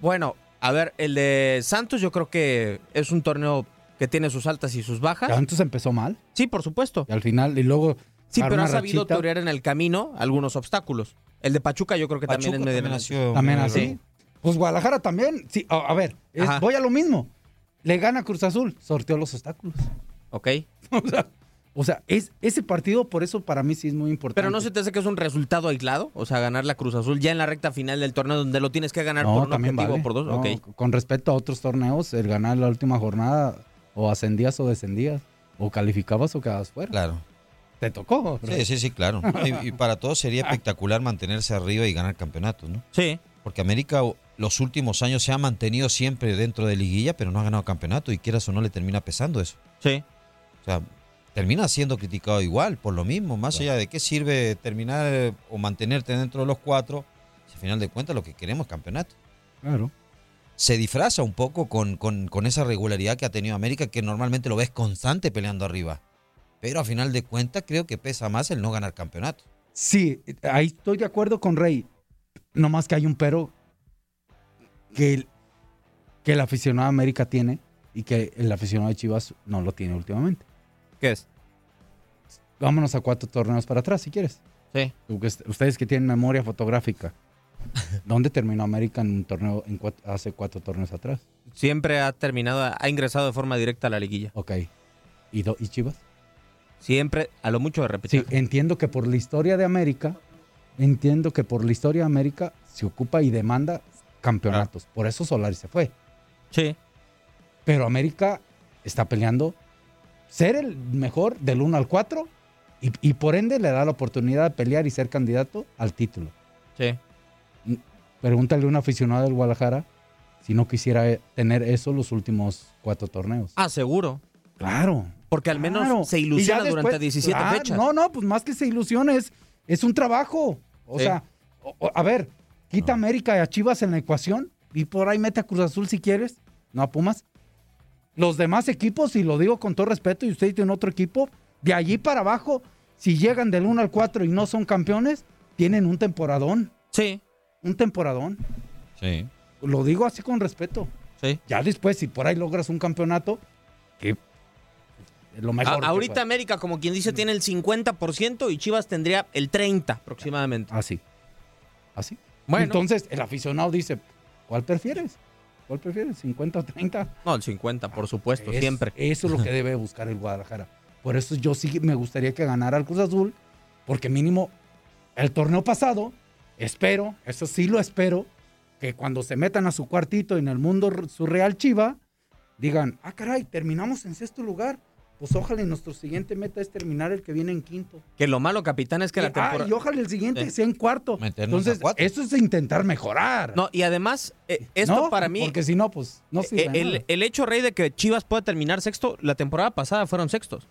Bueno, a ver, el de Santos yo creo que es un torneo que tiene sus altas y sus bajas. Santos empezó mal. Sí, por supuesto. Y al final, y luego. Sí, pero ha sabido torear en el camino algunos obstáculos. El de Pachuca yo creo que también es medio también así. Pues Guadalajara también. Sí, a, a ver, es- voy a lo mismo. Le gana Cruz Azul, sorteó los obstáculos. Ok. o sea, o sea, es, ese partido, por eso para mí sí es muy importante. Pero no se te hace que es un resultado aislado, o sea, ganar la Cruz Azul ya en la recta final del torneo donde lo tienes que ganar No, por un también objetivo vale. o por dos. No. Con respecto a otros torneos, el ganar la última jornada, o ascendías o descendías, o calificabas o quedabas fuera. Claro. Te tocó. Sí, sí, sí, claro. Y, y para todos sería espectacular mantenerse arriba y ganar campeonatos, ¿no? Sí. Porque América los últimos años se ha mantenido siempre dentro de liguilla, pero no ha ganado campeonato y quieras o no le termina pesando eso. Sí. O sea, termina siendo criticado igual por lo mismo, más allá de qué sirve terminar eh, o mantenerte dentro de los cuatro, si al final de cuentas lo que queremos es campeonato. Claro. Se disfraza un poco con, con- con esa regularidad que ha tenido América, que normalmente lo ves constante peleando arriba. Pero a final de cuentas creo que pesa más el no ganar campeonato. Sí, ahí estoy de acuerdo con Rey. No más que hay un pero que el, que el aficionado de América tiene y que el aficionado de Chivas no lo tiene últimamente. ¿Qué es? Vámonos a cuatro torneos para atrás, si quieres. Sí. Ustedes que tienen memoria fotográfica. ¿Dónde terminó América en un torneo en hace cuatro torneos atrás? Siempre ha terminado, ha ingresado de forma directa a la liguilla. Ok. ¿Y, do- y Chivas? Siempre, a lo mucho de repetir. Sí, entiendo que por la historia de América, entiendo que por la historia de América se ocupa y demanda campeonatos. Por eso Solari se fue. Sí. Pero América está peleando ser el mejor del 1 al 4 y, y por ende le da la oportunidad de pelear y ser candidato al título. Sí. Pregúntale a un aficionado del Guadalajara si no quisiera eh, tener eso los últimos cuatro torneos. Ah, seguro. Claro. Porque al menos Claro. se ilusiona después- durante 17 Claro, fechas. No, no, pues más que se ilusione, es, es un trabajo. O Sí. sea, o- o- a ver, quita América y a Chivas en la ecuación y por ahí mete a Cruz Azul si quieres, no a Pumas. Los demás equipos, y lo digo con todo respeto, y usted tiene otro equipo, de allí para abajo, si llegan del 1 al 4 y no son campeones, tienen un temporadón. Sí. Un temporadón. Sí. Lo digo así con respeto. Sí. Ya después, si por ahí logras un campeonato, que lo mejor. A- ahorita. América, como quien dice, tiene el 50% y Chivas tendría el 30% aproximadamente. Así. Así. Bueno. Entonces, el aficionado dice, ¿cuál prefieres? ¿Cuál prefieres? ¿50 o 30? No, el 50, por supuesto, Es- siempre. Eso es lo que debe buscar el Guadalajara. Por eso yo sí me gustaría que ganara el Cruz Azul, porque mínimo el torneo pasado, espero, eso sí lo espero, que cuando se metan a su cuartito en el mundo surreal Chiva, digan, ah, caray, terminamos en sexto lugar. Pues ojalá y nuestro siguiente meta es terminar el que viene en quinto. Que lo malo, capitán, es que la Y- ah, temporada. y ojalá el siguiente Sí. sea en cuarto. Meternos Entonces, eso es intentar mejorar. No, y además, eh, esto No, para mí. Porque si no, pues no eh, sirve. el, nada. el hecho, Rey, de que Chivas pueda terminar sexto, la temporada pasada fueron sextos.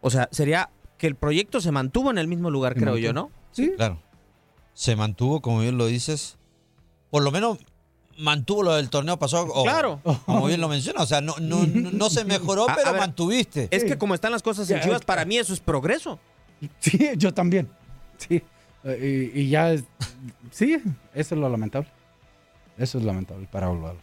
O sea, sería que el proyecto se mantuvo en el mismo lugar, Se creo yo. ¿no? Sí. Claro. Se mantuvo, como bien lo dices. Por lo menos mantuvo lo del torneo pasado. o- Claro. Como bien lo menciona. O sea, no, no, no, no se mejoró, A- a pero ver, mantuviste. Es que como están las cosas en Chivas, para mí eso es progreso. Sí, yo también. Sí. Eh, Y, y ya es- sí, eso es lo lamentable. Eso es lamentable para Olvalo.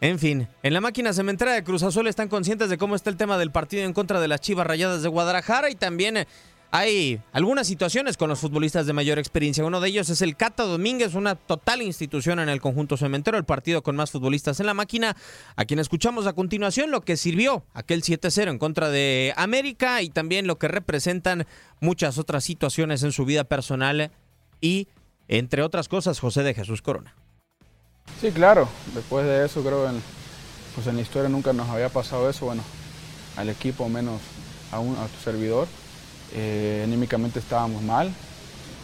En fin, en la máquina cementera de Cruz Azul están conscientes de cómo está el tema del partido en contra de las Chivas Rayadas de Guadalajara y también eh, hay algunas situaciones con los futbolistas de mayor experiencia. Uno de ellos es el Cata Domínguez, una total institución en el conjunto cementero, el partido con más futbolistas en la máquina, a quien escuchamos a continuación lo que sirvió aquel 7-0 en contra de América y también lo que representan muchas otras situaciones en su vida personal y, entre otras cosas, José de Jesús Corona. Sí, claro. Después de eso, creo que en, pues en la historia nunca nos había pasado eso. Bueno, al equipo menos a, un, a tu servidor. Eh, anímicamente estábamos mal.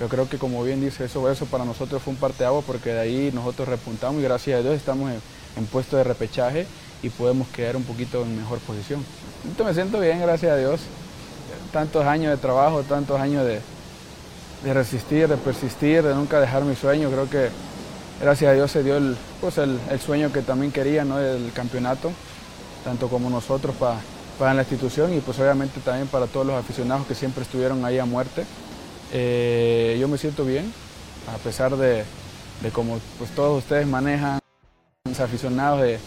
Yo creo que como bien dice eso, eso para nosotros fue un parteaguas porque de ahí nosotros repuntamos y gracias a Dios estamos en, puesto de repechaje y podemos quedar un poquito en mejor posición. Entonces me siento bien, gracias a Dios. Tantos años de trabajo, tantos años de, de resistir, de persistir, de nunca dejar mi sueño. Creo que gracias a Dios se dio el, pues el, el sueño que también quería, ¿no? del campeonato, tanto como nosotros para para la institución y pues obviamente también para todos los aficionados que siempre estuvieron ahí a muerte. Eh, yo me siento bien, a pesar de, de como pues todos ustedes manejan, los aficionados de,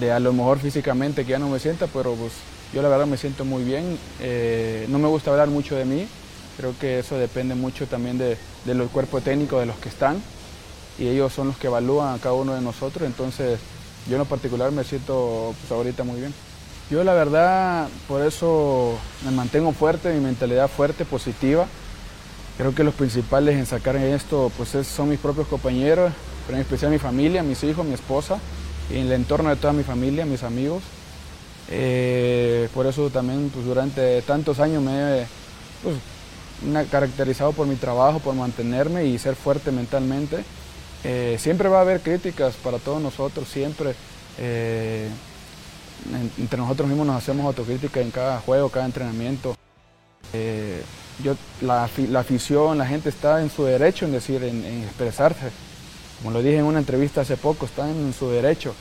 de, a lo mejor físicamente que ya no me sienta, pero pues yo la verdad me siento muy bien. Eh, no me gusta hablar mucho de mí, creo que eso depende mucho también de, de los cuerpos técnicos de los que están y ellos son los que evalúan a cada uno de nosotros, entonces yo en lo particular me siento pues ahorita muy bien. Yo la verdad, por eso me mantengo fuerte, mi mentalidad fuerte, positiva. Creo que los principales en sacar esto pues es, son mis propios compañeros, pero en especial mi familia, mis hijos, mi esposa, y el entorno de toda mi familia, mis amigos. Eh, por eso también pues, durante tantos años me he pues, caracterizado por mi trabajo, por mantenerme y ser fuerte mentalmente. Eh, siempre va a haber críticas para todos nosotros, siempre. Eh, entre nosotros mismos nos hacemos autocrítica en cada juego, cada entrenamiento. Eh, yo, la, afición, la gente está en su derecho en decir, en, expresarse. Como lo dije en una entrevista hace poco, están en su derecho.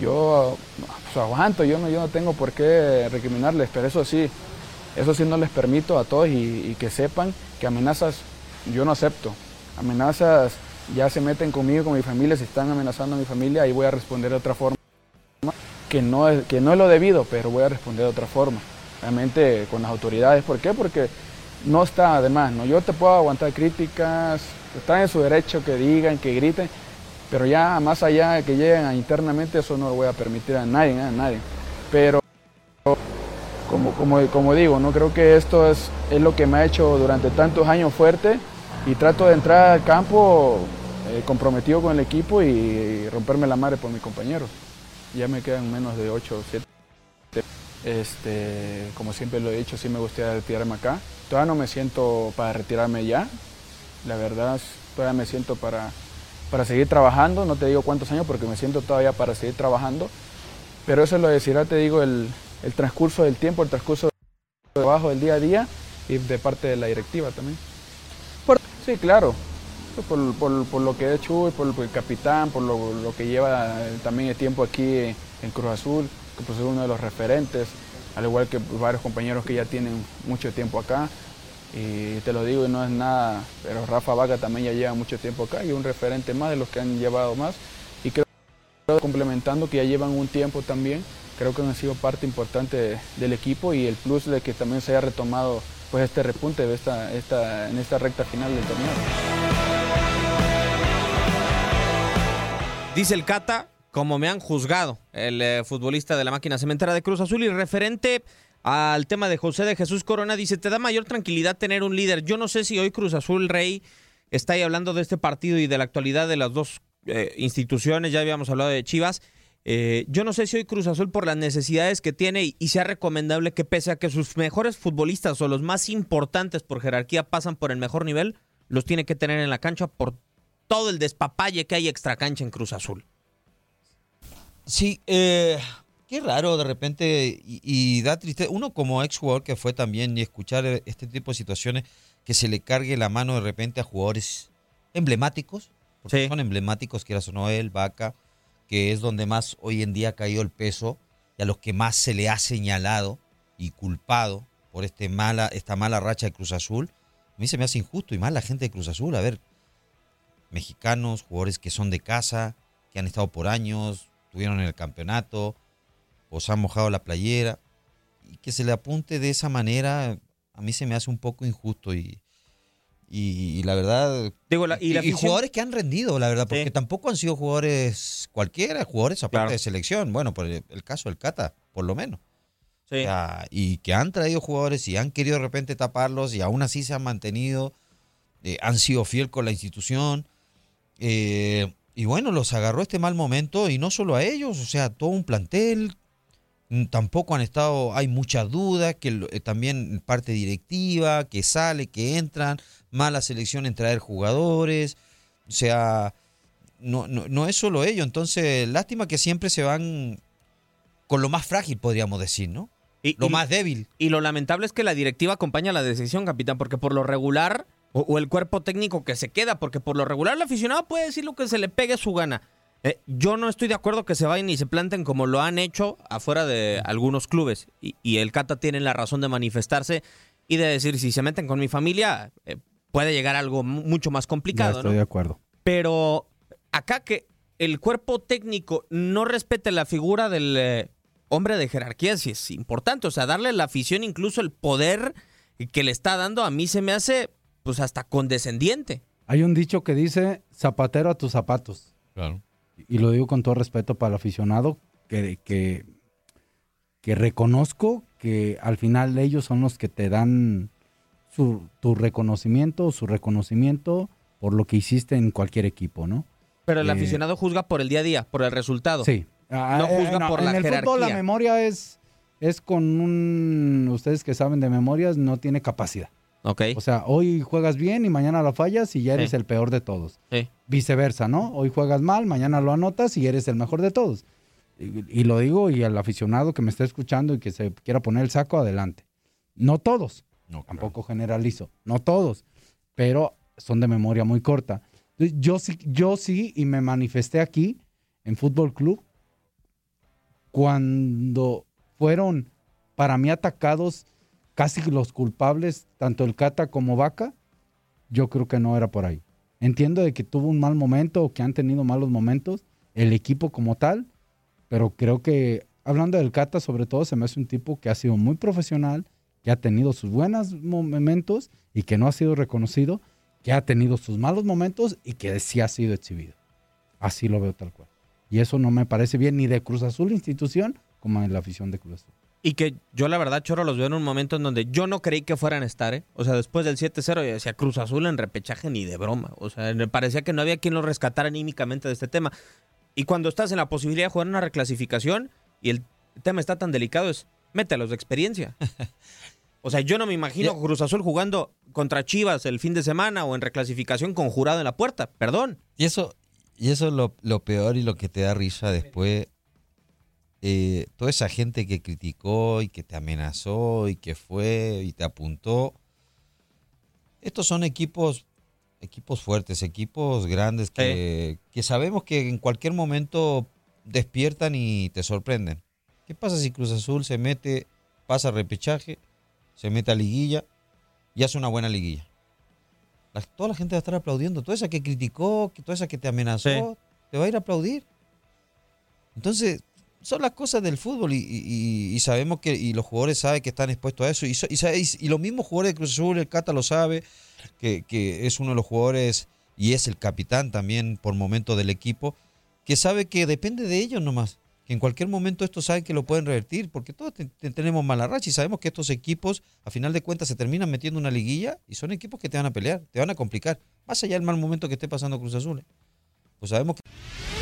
Yo pues, aguanto, yo no, yo no tengo por qué recriminarles, pero eso sí, eso sí no les permito a todos y, y que sepan que amenazas yo no acepto. Amenazas ya se meten conmigo, con mi familia, si están amenazando a mi familia, ahí voy a responder de otra forma que no, es, que no es lo debido, pero voy a responder de otra forma. Realmente con las autoridades. ¿Por qué? Porque no está además, ¿no? Yo te puedo aguantar críticas, están en su derecho que digan, que griten, pero ya más allá de que lleguen internamente, eso no lo voy a permitir a nadie, a nadie. Pero como, como, como digo, no creo que esto es, es lo que me ha hecho durante tantos años fuerte y trato de entrar al campo eh, comprometido con el equipo y, y romperme la madre por mis compañeros ya me quedan menos de 8 o 7. Este, como siempre lo he dicho, sí me gustaría retirarme acá. Todavía no me siento para retirarme ya. La verdad, todavía me siento para, para seguir trabajando. No te digo cuántos años porque me siento todavía para seguir trabajando. Pero eso lo decidirá, te digo, el, el transcurso del tiempo, el transcurso del trabajo del día a día y de parte de la directiva también. Sí, claro. Por, por, lo que he hecho, por, por el capitán, por lo, que lleva también el tiempo aquí en Cruz Azul, que pues es uno de los referentes, al igual que varios compañeros que ya tienen mucho tiempo acá. Y te lo digo, no es nada, pero Rafa Vaca también ya lleva mucho tiempo acá y un referente más de los que han llevado más. Y creo que complementando que ya llevan un tiempo también, creo que han sido parte importante de, del equipo y el plus de que también se haya retomado pues este repunte de esta, esta, en esta recta final del torneo. Dice el Cata, como me han juzgado, el eh, futbolista de la máquina cementera de Cruz Azul y referente al tema de José de Jesús Corona, dice, te da mayor tranquilidad tener un líder. Yo no sé si hoy Cruz Azul Rey está ahí hablando de este partido y de la actualidad de las dos eh, instituciones, ya habíamos hablado de Chivas. Eh, yo no sé si hoy Cruz Azul por las necesidades que tiene y, y sea recomendable que pese a que sus mejores futbolistas o los más importantes por jerarquía pasan por el mejor nivel, los tiene que tener en la cancha por todo el despapalle que hay extra cancha en Cruz Azul. Sí, eh, qué raro de repente y, y da tristeza. Uno como ex jugador que fue también y escuchar este tipo de situaciones que se le cargue la mano de repente a jugadores emblemáticos, porque sí. son emblemáticos, quieras o no él, Vaca, que es donde más hoy en día ha caído el peso y a los que más se le ha señalado y culpado por este mala, esta mala racha de Cruz Azul. A mí se me hace injusto y mal la gente de Cruz Azul. A ver, mexicanos, jugadores que son de casa, que han estado por años, estuvieron en el campeonato, os han mojado la playera, y que se le apunte de esa manera, a mí se me hace un poco injusto y, y, y la verdad... Digo, la- y y, la y afición- jugadores que han rendido, la verdad, porque tampoco han sido jugadores cualquiera, jugadores aparte Claro. de selección, bueno, por el, el caso del Cata, por lo menos. Sí. O sea, y que han traído jugadores y han querido de repente taparlos y aún así se han mantenido, eh, han sido fiel con la institución. Eh, y bueno, los agarró este mal momento y no solo a ellos, o sea, todo un plantel. mm, Tampoco han estado, hay muchas dudas, que eh, también parte directiva, que sale, que entran, mala selección en traer jugadores, o sea, no, no, no es solo ello, entonces lástima que siempre se van con lo más frágil, podríamos decir, ¿no? Y- lo y- más débil. Y lo lamentable es que la directiva acompaña la decisión, capitán, porque por lo regular, o, o el cuerpo técnico que se queda, porque por lo regular el aficionado puede decir lo que se le pegue su gana. Eh, yo no estoy de acuerdo que se vayan y se planten como lo han hecho afuera de algunos clubes. Y, y el Cata tiene la razón de manifestarse y de decir, si se meten con mi familia, eh, puede llegar algo mu- mucho más Ya complicado. estoy ¿no? de acuerdo. Pero acá que el cuerpo técnico no respete la figura del eh, hombre de jerarquía sí es importante. O sea, darle a la afición incluso el poder que le está dando a mí se me hace pues hasta condescendiente. Hay un dicho que dice zapatero a tus zapatos. Claro. Y lo digo con todo respeto para el aficionado, que, que, que reconozco que al final ellos son los que te dan su, tu reconocimiento, su reconocimiento por lo que hiciste en cualquier equipo, ¿no? Pero el Eh, aficionado juzga por el día a día, por el resultado. Sí. Ah, No eh, juzga no, por en la el jerarquía. fútbol la memoria es, es con un... Ustedes que saben de memorias, no tiene capacidad. Ok. O sea, hoy juegas bien y mañana la fallas y ya eres Sí. el peor de todos. Sí. Viceversa, ¿no? Hoy juegas mal, mañana lo anotas y eres el mejor de todos. Y, y lo digo y al aficionado que me está escuchando y que se quiera poner el saco, adelante. No todos, tampoco generalizo, no todos, pero son de memoria muy corta. Yo sí, yo sí, y me manifesté aquí en Fútbol Club cuando fueron para mí atacados casi los culpables, tanto el Cata como Vaca, yo creo que no era por ahí. Entiendo de que tuvo un mal momento o que han tenido malos momentos, el equipo como tal, pero creo que, hablando del Cata sobre todo, se me hace un tipo que ha sido muy profesional, que ha tenido sus buenos momentos y que no ha sido reconocido, que ha tenido sus malos momentos y que sí ha sido exhibido. Así lo veo tal cual. Y eso no me parece bien ni de Cruz Azul institución como en la afición de Cruz Azul. Y que yo la verdad, Choro, los veo en un momento en donde yo no creí que fueran a estar, ¿eh? O sea, después del 7-0 yo decía Cruz Azul en repechaje ni de broma. O sea, me parecía que no había quien lo rescatara anímicamente de este tema. Y cuando estás en la posibilidad de jugar una reclasificación y el tema está tan delicado es, mételos de experiencia. O sea, yo no me imagino Cruz Azul jugando contra Chivas el fin de semana o en reclasificación con jurado en la puerta. Perdón. Y eso, y eso es lo, lo peor y lo que te da risa después. Eh, toda esa gente que criticó y que te amenazó y que fue y te apuntó. Estos son equipos, equipos fuertes, equipos grandes que, que sabemos que en cualquier momento despiertan y te sorprenden. ¿Qué pasa si Cruz Azul se mete, pasa repechaje, se mete a liguilla y hace una buena liguilla? La- toda la gente va a estar aplaudiendo. Toda esa que criticó, que toda esa que te amenazó, Sí. te va a ir a aplaudir. Entonces, son las cosas del fútbol y, sabemos que y los jugadores saben que están expuestos a eso. Y, y, los mismos jugadores de Cruz Azul, el Cata lo sabe, que, que es uno de los jugadores y es el capitán también por momento del equipo, que sabe que depende de ellos nomás. Que en cualquier momento estos saben que lo pueden revertir, porque todos te- te- tenemos mala racha y sabemos que estos equipos, a final de cuentas, se terminan metiendo en una liguilla y son equipos que te van a pelear, te van a complicar. Más allá del mal momento que esté pasando Cruz Azul. ¿eh? Pues sabemos que.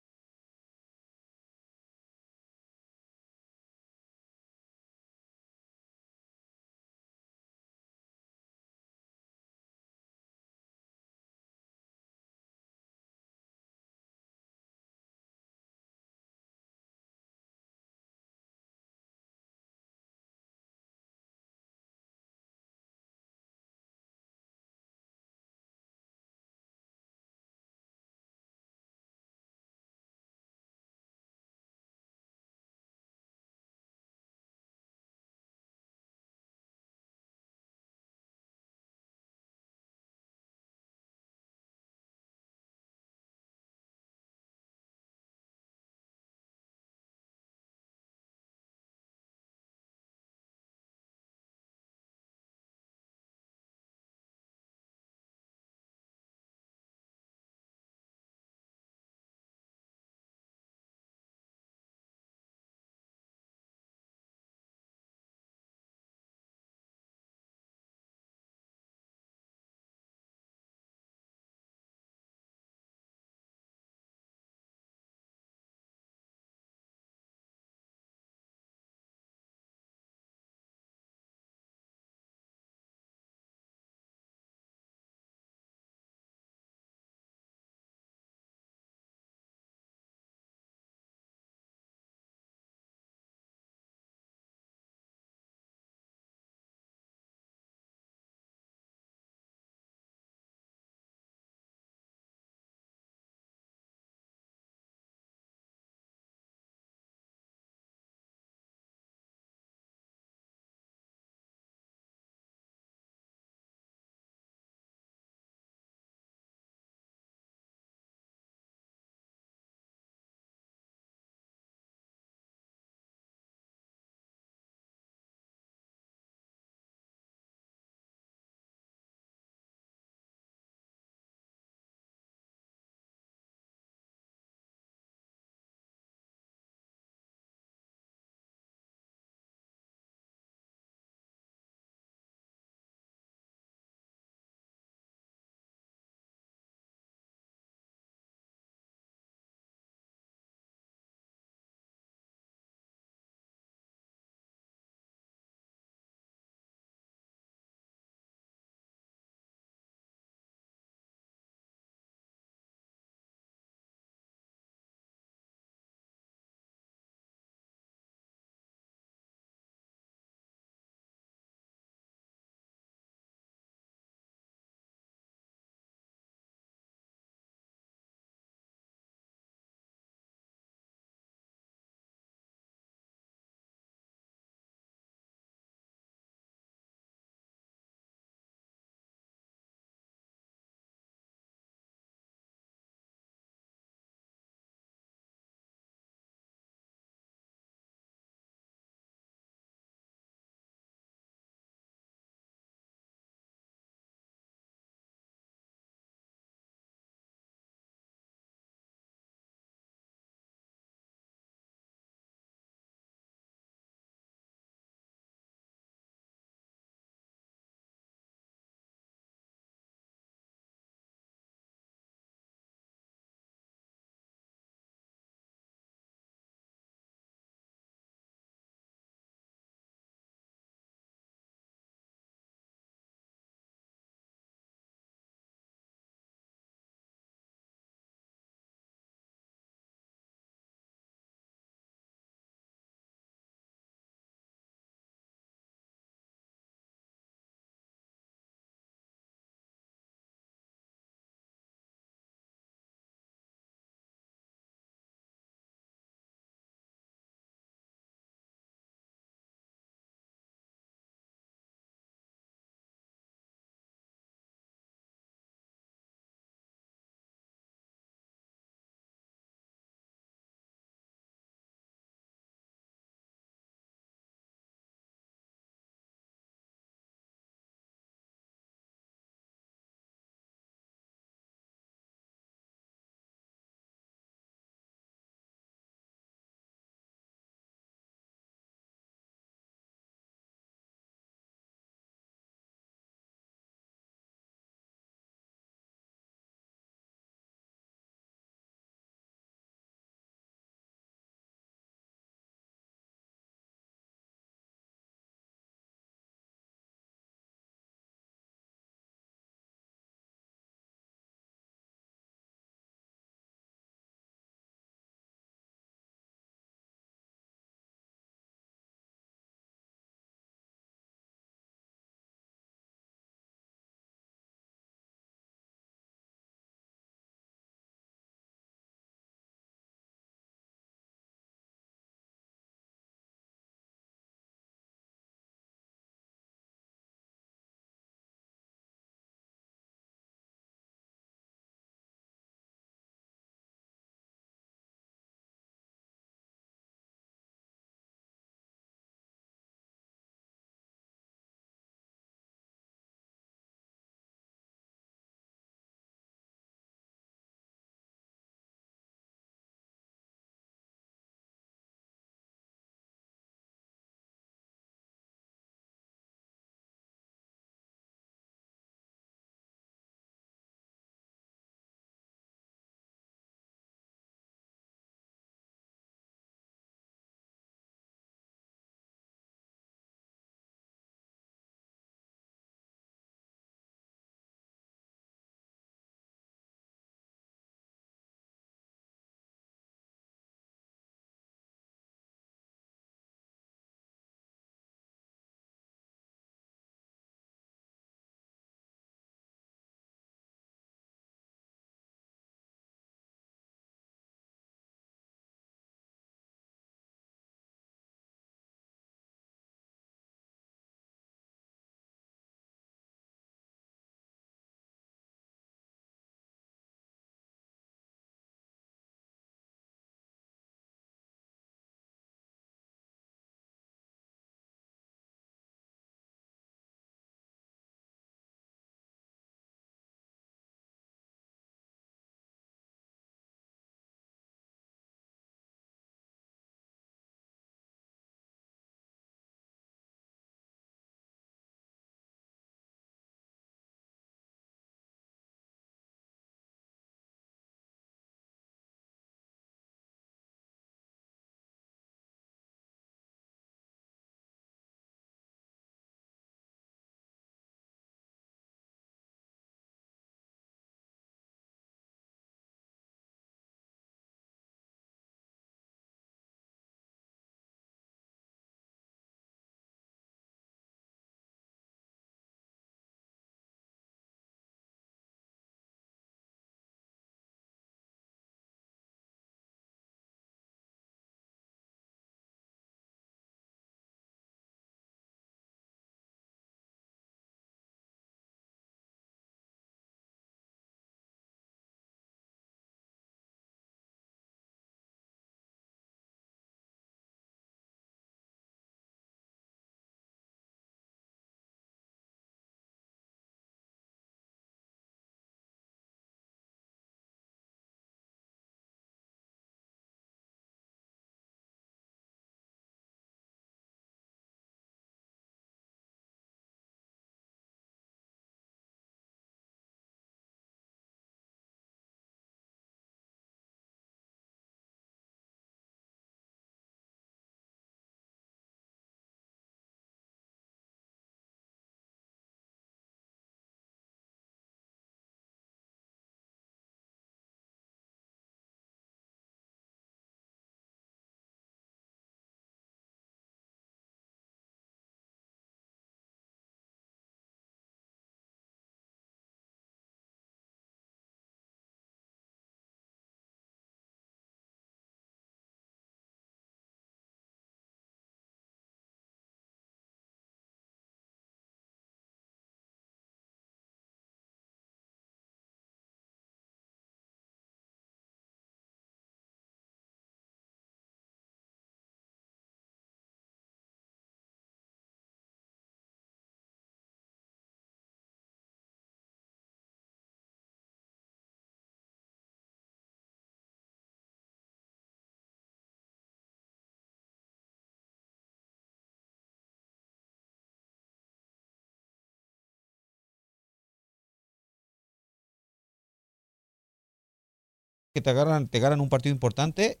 Que te agarran, te ganan un partido importante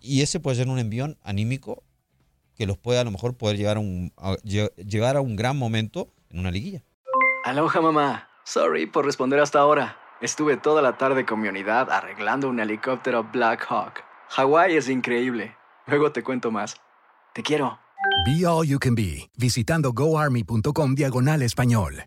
y ese puede ser un envión anímico que los puede a lo mejor poder llegar a un, a- lle- llegar a un gran momento en una liguilla. Aloha mamá. Sorry por responder hasta ahora. Estuve toda la tarde con mi unidad arreglando un helicóptero Black Hawk. Hawái es increíble. Luego te cuento más. Te quiero. Be All You Can Be, visitando goarmy.com diagonal español.